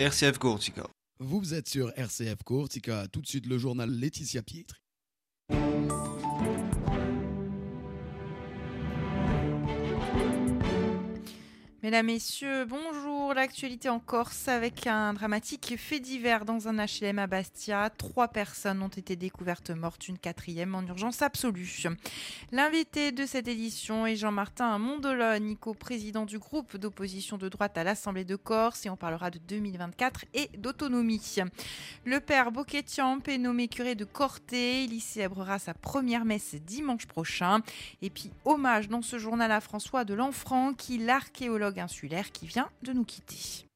RCF Courtica. Vous êtes sur RCF Courtica, tout de suite le journal Laetitia Pietri. Mesdames, Messieurs, bonjour. L'actualité en Corse avec un dramatique fait divers dans un HLM à Bastia. Trois personnes ont été découvertes mortes, une quatrième en urgence absolue. L'invité de cette édition est Jean-Martin Mondolone, co-président du groupe d'opposition de droite à l'Assemblée de Corse et on parlera de 2024 et d'autonomie. Le père Boquetiamp est nommé curé de Corté. Il y célébrera sa première messe dimanche prochain. Et puis, hommage dans ce journal à François de Lanfranc, qui l'archéologue insulaire qui vient de nous quitter. Marty.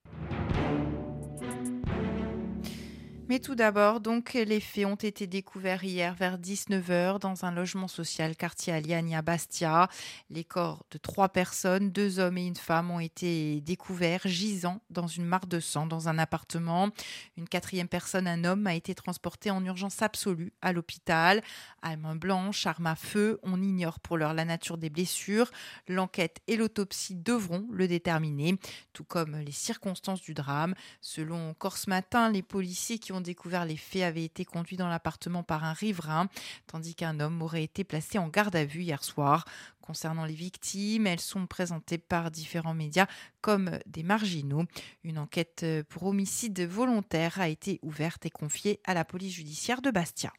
Mais tout d'abord, donc, les faits ont été découverts hier vers 19h dans un logement social quartier Aliani à Bastia. Les corps de trois personnes, deux hommes et une femme, ont été découverts gisant dans une mare de sang dans un appartement. Une quatrième personne, un homme, a été transporté en urgence absolue à l'hôpital. Main blanche, arme à feu, on ignore pour l'heure la nature des blessures. L'enquête et l'autopsie devront le déterminer, tout comme les circonstances du drame. Selon Corse Matin, les policiers qui ont découvert les faits avaient été conduits dans l'appartement par un riverain, tandis qu'un homme aurait été placé en garde à vue hier soir. Concernant les victimes, elles sont présentées par différents médias comme des marginaux. Une enquête pour homicide volontaire a été ouverte et confiée à la police judiciaire de Bastia.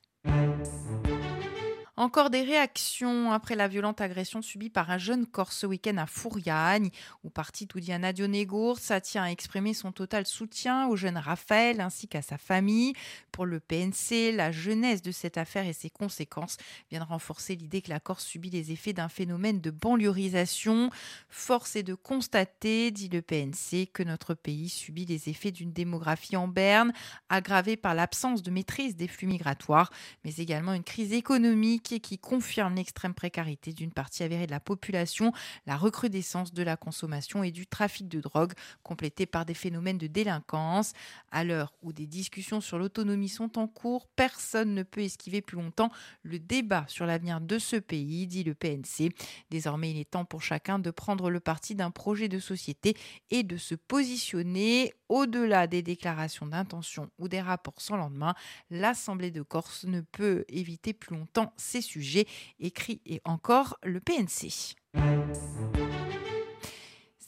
Encore des réactions après la violente agression subie par un jeune Corse ce week-end à Fouriagne, où parti Toudiana Dionégour, tient à exprimer son total soutien au jeune Raphaël ainsi qu'à sa famille. Pour le PNC, la jeunesse de cette affaire et ses conséquences viennent renforcer l'idée que la Corse subit les effets d'un phénomène de banliorisation. Force est de constater, dit le PNC, que notre pays subit les effets d'une démographie en berne, aggravée par l'absence de maîtrise des flux migratoires, mais également une crise économique qui confirme l'extrême précarité d'une partie avérée de la population, la recrudescence de la consommation et du trafic de drogue, complété par des phénomènes de délinquance. À l'heure où des discussions sur l'autonomie sont en cours, personne ne peut esquiver plus longtemps le débat sur l'avenir de ce pays, dit le PNC. Désormais, il est temps pour chacun de prendre le parti d'un projet de société et de se positionner au-delà des déclarations d'intention ou des rapports sans lendemain. L'Assemblée de Corse ne peut éviter plus longtemps ces sujets, écrit et encore le PNC.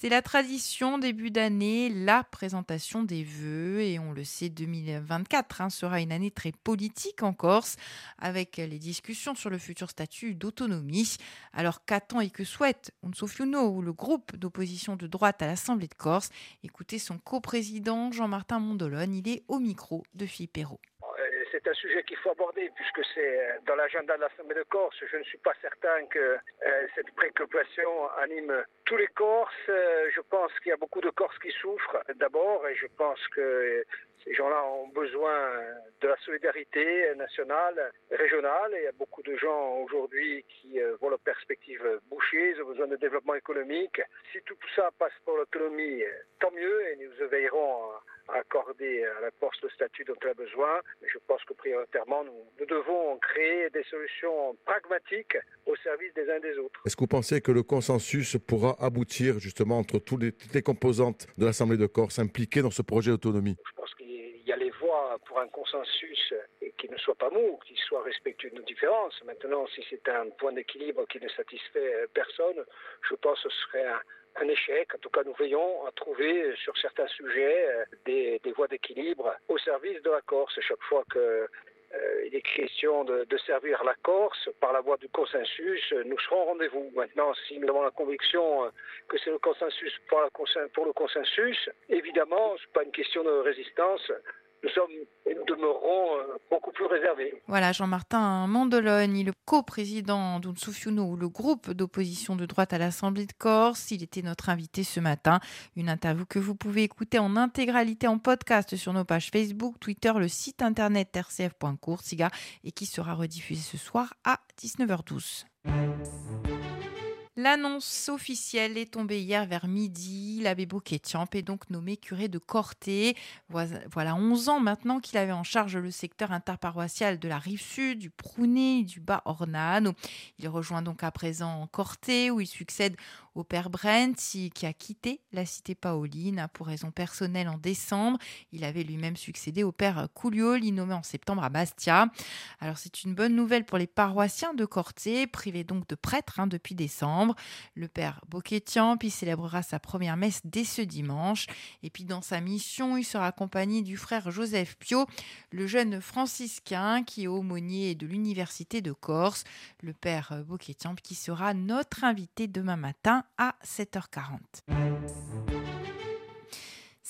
C'est la tradition début d'année, la présentation des vœux. Et on le sait 2024 hein, sera une année très politique en Corse avec les discussions sur le futur statut d'autonomie. Alors qu'attend et que souhaite Unsofiuno ou le groupe d'opposition de droite à l'Assemblée de Corse? Écoutez son coprésident Jean-Martin Mondolone, il est au micro de Philippe Perrault c'est un sujet qu'il faut aborder puisque c'est euh, dans l'agenda de l'Assemblée de Corse. Je ne suis pas certain que euh, cette préoccupation anime tous les Corses. Euh, je pense qu'il y a beaucoup de Corses qui souffrent d'abord et je pense que ces gens-là ont besoin de la solidarité nationale, régionale. Il y a beaucoup de gens aujourd'hui qui voient leurs perspectives bouchées, ils ont besoin de développement économique. Si tout ça passe pour l'autonomie, tant mieux et nous veillerons accorder à la Corse le statut dont elle a besoin. Mais je pense que prioritairement, nous, devons créer des solutions pragmatiques au service des uns des autres. Est-ce que vous pensez que le consensus pourra aboutir justement entre toutes les, composantes de l'Assemblée de Corse impliquées dans ce projet d'autonomie? Je pense qu'il y a les voies pour un consensus qui ne soit pas mou, qui soit respectueux de nos différences. Maintenant, si c'est un point d'équilibre qui ne satisfait personne, je pense que ce serait un, un échec. En tout cas, nous veillons à trouver sur certains sujets euh, des, voies d'équilibre au service de la Corse. Chaque fois que euh, il est question de, servir la Corse par la voie du consensus, nous serons au rendez-vous. Maintenant, si nous avons la conviction euh, que c'est le consensus pour, pour le consensus, évidemment, ce n'est pas une question de résistance, nous sommes et nous demeurerons euh, beaucoup plus réservés. Voilà, Jean-Martin Mandologne, le coprésident d'Unsoufiuno, ou le groupe d'opposition de droite à l'Assemblée de Corse. Il était notre invité ce matin. Une interview que vous pouvez écouter en intégralité en podcast sur nos pages Facebook, Twitter, le site internet rcf.coursiga et qui sera rediffusé ce soir à 19h12. L'annonce officielle est tombée hier vers midi. L'abbé Bouquetiamp est donc nommé curé de Corté. Voilà 11 ans maintenant qu'il avait en charge le secteur interparoissial de la rive sud, du Prounet et du Bas Ornano. Il rejoint donc à présent Corté où il succède au père Brent, qui a quitté la cité paoline pour raison personnelle en décembre. Il avait lui-même succédé au père Couliol, nommé en septembre à Bastia. Alors c'est une bonne nouvelle pour les paroissiens de Corté, privés donc de prêtres hein, depuis décembre. Le père Boquetian puis célébrera sa première messe dès ce dimanche. Et puis dans sa mission, il sera accompagné du frère Joseph Pio, le jeune franciscain qui est aumônier de l'université de Corse. Le père Boquetian qui sera notre invité demain matin à 7h40.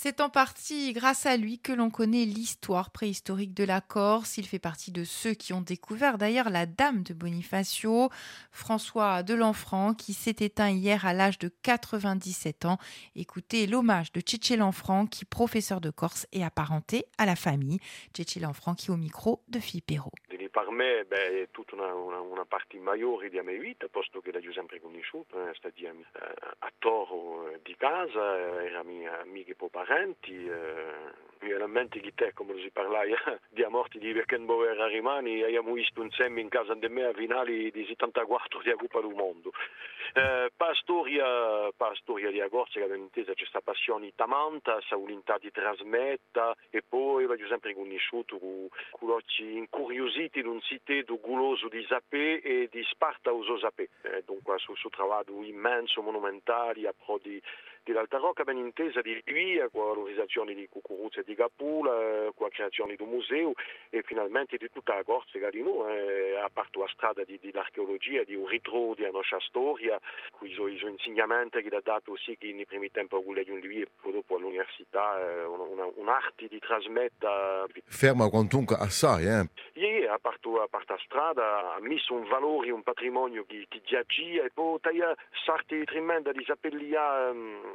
C'est en partie grâce à lui que l'on connaît l'histoire préhistorique de la Corse. Il fait partie de ceux qui ont découvert d'ailleurs la dame de Bonifacio, François de Lanfranc, qui s'est éteint hier à l'âge de 97 ans. Écoutez l'hommage de Tchétché Lanfranc, qui professeur de Corse et apparenté à la famille. Tchétché Lanfranc qui au micro de Philippe Perrault. Per me beh, è tutta una, una, una, parte maggiore di mia vita, posto che l'ho sempre conosciuto, è stato eh, a Toro eh, di casa, eh, era mia e parenti, eh, veramente che te, come si parlava di morti di Beckenbauer a Rimani, abbiamo visto insieme in casa di me a finali di 74 di Coppa del Mondo. Eh, per storia, storia di Agorza, che intesa c'è questa passione tamanta, questa volontà di trasmettere e poi l'ho sempre conosciuto con, con occhi incuriositi di un sito guloso di sapere e di Sparta uso sapere. Eh, dunque, su suo lavoro immenso, monumentale, a pro di l'Alta Rocca ben intesa di lui, con l'organizzazione di Cucuruzza e di Capula, con la creazione di un museo e finalmente di tutta la Corsica di noi, eh, a parte la strada di, di l'archeologia, di un ritrovo della nostra storia, con i suoi insegnamenti che ha dato aussi che nei primi tempi a di un lui e poi dopo all'università, eh, un'arte di trasmettere. Ferma quantunque assai, eh? A parte, a parte la strada ha messo un valore, un patrimonio che, che giagia e poi ha sarti tremenda di sapellia um,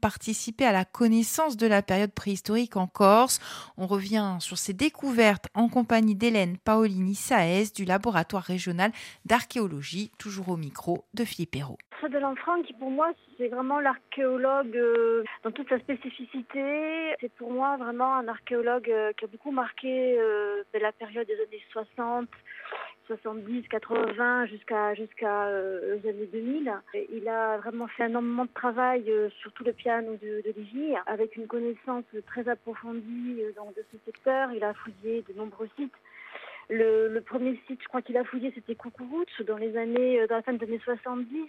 participer à la connaissance de la période préhistorique en Corse. On revient sur ses découvertes en compagnie d'Hélène Paolini Saez du laboratoire régional d'archéologie, toujours au micro de Philippe Hérault. de l'enfant qui pour moi c'est vraiment l'archéologue euh, dans toute sa spécificité. C'est pour moi vraiment un archéologue euh, qui a beaucoup marqué euh, la période des années 60, 70, 80 jusqu'à jusqu'à euh, les années 2000. il a vraiment fait énormément de travail euh, sur tout le piano de, de avec une connaissance très approfondie euh, de ce secteur. Il a fouillé de nombreux sites. Le, premier site, je crois qu'il a fouillé, c'était Coucouroute, dans les années, dans la fin des années 70,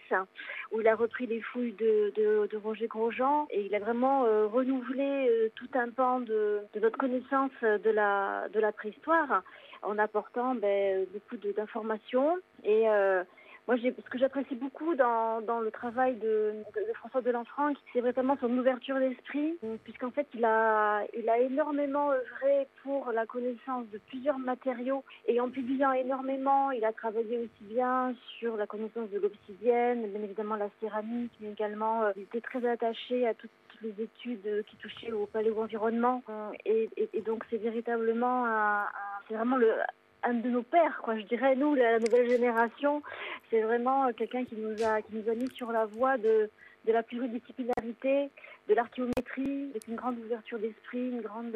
où il a repris les fouilles de, de, Roger Grosjean et il a vraiment renouvelé tout un pan de, de notre connaissance de la, de la préhistoire en apportant ben, beaucoup d'informations. Et euh, moi, ce que j'apprécie beaucoup dans, le travail de, François Delanfranc, c'est vraiment son ouverture d'esprit, puisqu'en fait, il a, il a énormément œuvré pour la connaissance de plusieurs matériaux et en publiant énormément, il a travaillé aussi bien sur la connaissance de l'obsidienne, bien évidemment la céramique, mais également euh, il était très attaché à toutes les études qui touchaient au paléo-environnement. Et, et, donc, c'est véritablement un, c'est vraiment le, un de nos pères, quoi. Je dirais, nous, la, nouvelle génération, c'est vraiment quelqu'un qui nous a, qui nous a mis sur la voie de, de la pluridisciplinarité, de l'archéométrie, avec une grande ouverture d'esprit, une grande,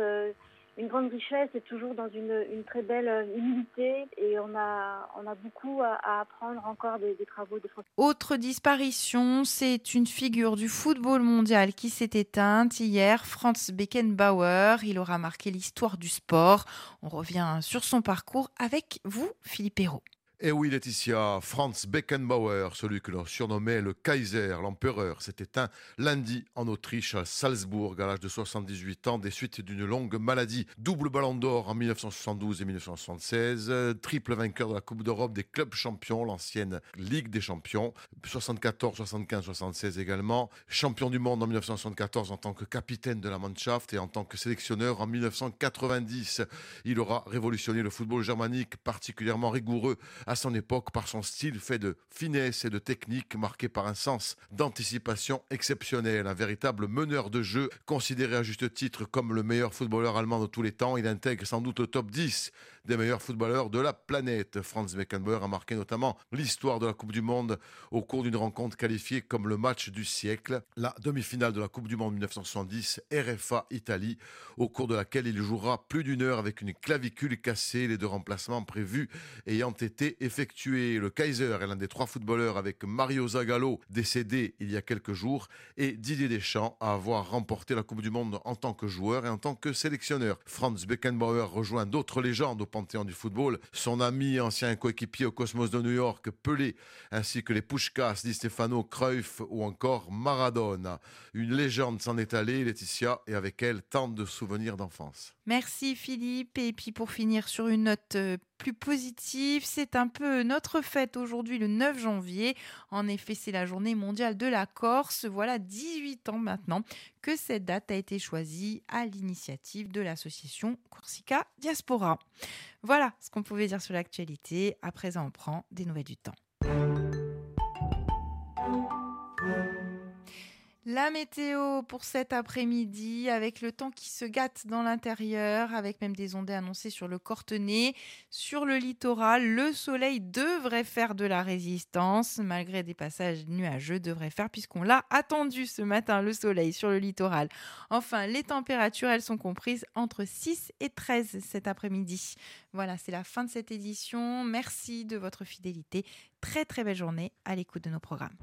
une grande richesse et toujours dans une, très belle humilité. Et on a, on a beaucoup à, apprendre encore des, travaux de François. Autre disparition, c'est une figure du football mondial qui s'est éteinte hier, Franz Beckenbauer. Il aura marqué l'histoire du sport. On revient sur son parcours avec vous, Philippe Hérault. Et oui, Laetitia, Franz Beckenbauer, celui que l'on surnommait le Kaiser, l'empereur, s'est éteint lundi en Autriche, à Salzbourg, à l'âge de 78 ans, des suites d'une longue maladie. Double ballon d'or en 1972 et 1976, triple vainqueur de la Coupe d'Europe des clubs champions, l'ancienne Ligue des champions, 74, 75, 76 également, champion du monde en 1974 en tant que capitaine de la Mannschaft et en tant que sélectionneur en 1990. Il aura révolutionné le football germanique, particulièrement rigoureux son époque par son style fait de finesse et de technique marqué par un sens d'anticipation exceptionnel, un véritable meneur de jeu considéré à juste titre comme le meilleur footballeur allemand de tous les temps. Il intègre sans doute le top 10 des meilleurs footballeurs de la planète. Franz Beckenbauer a marqué notamment l'histoire de la Coupe du Monde au cours d'une rencontre qualifiée comme le match du siècle, la demi-finale de la Coupe du Monde 1970, RFA Italie, au cours de laquelle il jouera plus d'une heure avec une clavicule cassée, les deux remplacements prévus ayant été effectués. Le Kaiser est l'un des trois footballeurs avec Mario Zagallo, décédé il y a quelques jours, et Didier Deschamps à avoir remporté la Coupe du Monde en tant que joueur et en tant que sélectionneur. Franz Beckenbauer rejoint d'autres légendes au panthéon du football. Son ami, ancien coéquipier au Cosmos de New York, Pelé, ainsi que les Pushkas, Di Stefano, Cruyff ou encore Maradona. Une légende s'en est allée, Laetitia, et avec elle tant de souvenirs d'enfance. Merci Philippe. Et puis pour finir sur une note euh, plus positive, c'est un peu notre fête aujourd'hui le 9 janvier. En effet, c'est la journée mondiale de la Corse. Voilà 18 ans maintenant que cette date a été choisie à l'initiative de l'association Corsica Diaspora. Voilà ce qu'on pouvait dire sur l'actualité. À présent, on prend des nouvelles du temps. La météo pour cet après-midi, avec le temps qui se gâte dans l'intérieur, avec même des ondées annoncées sur le Cortenay. Sur le littoral, le soleil devrait faire de la résistance, malgré des passages nuageux, devrait faire, puisqu'on l'a attendu ce matin, le soleil sur le littoral. Enfin, les températures, elles sont comprises entre 6 et 13 cet après-midi. Voilà, c'est la fin de cette édition. Merci de votre fidélité. Très très belle journée à l'écoute de nos programmes.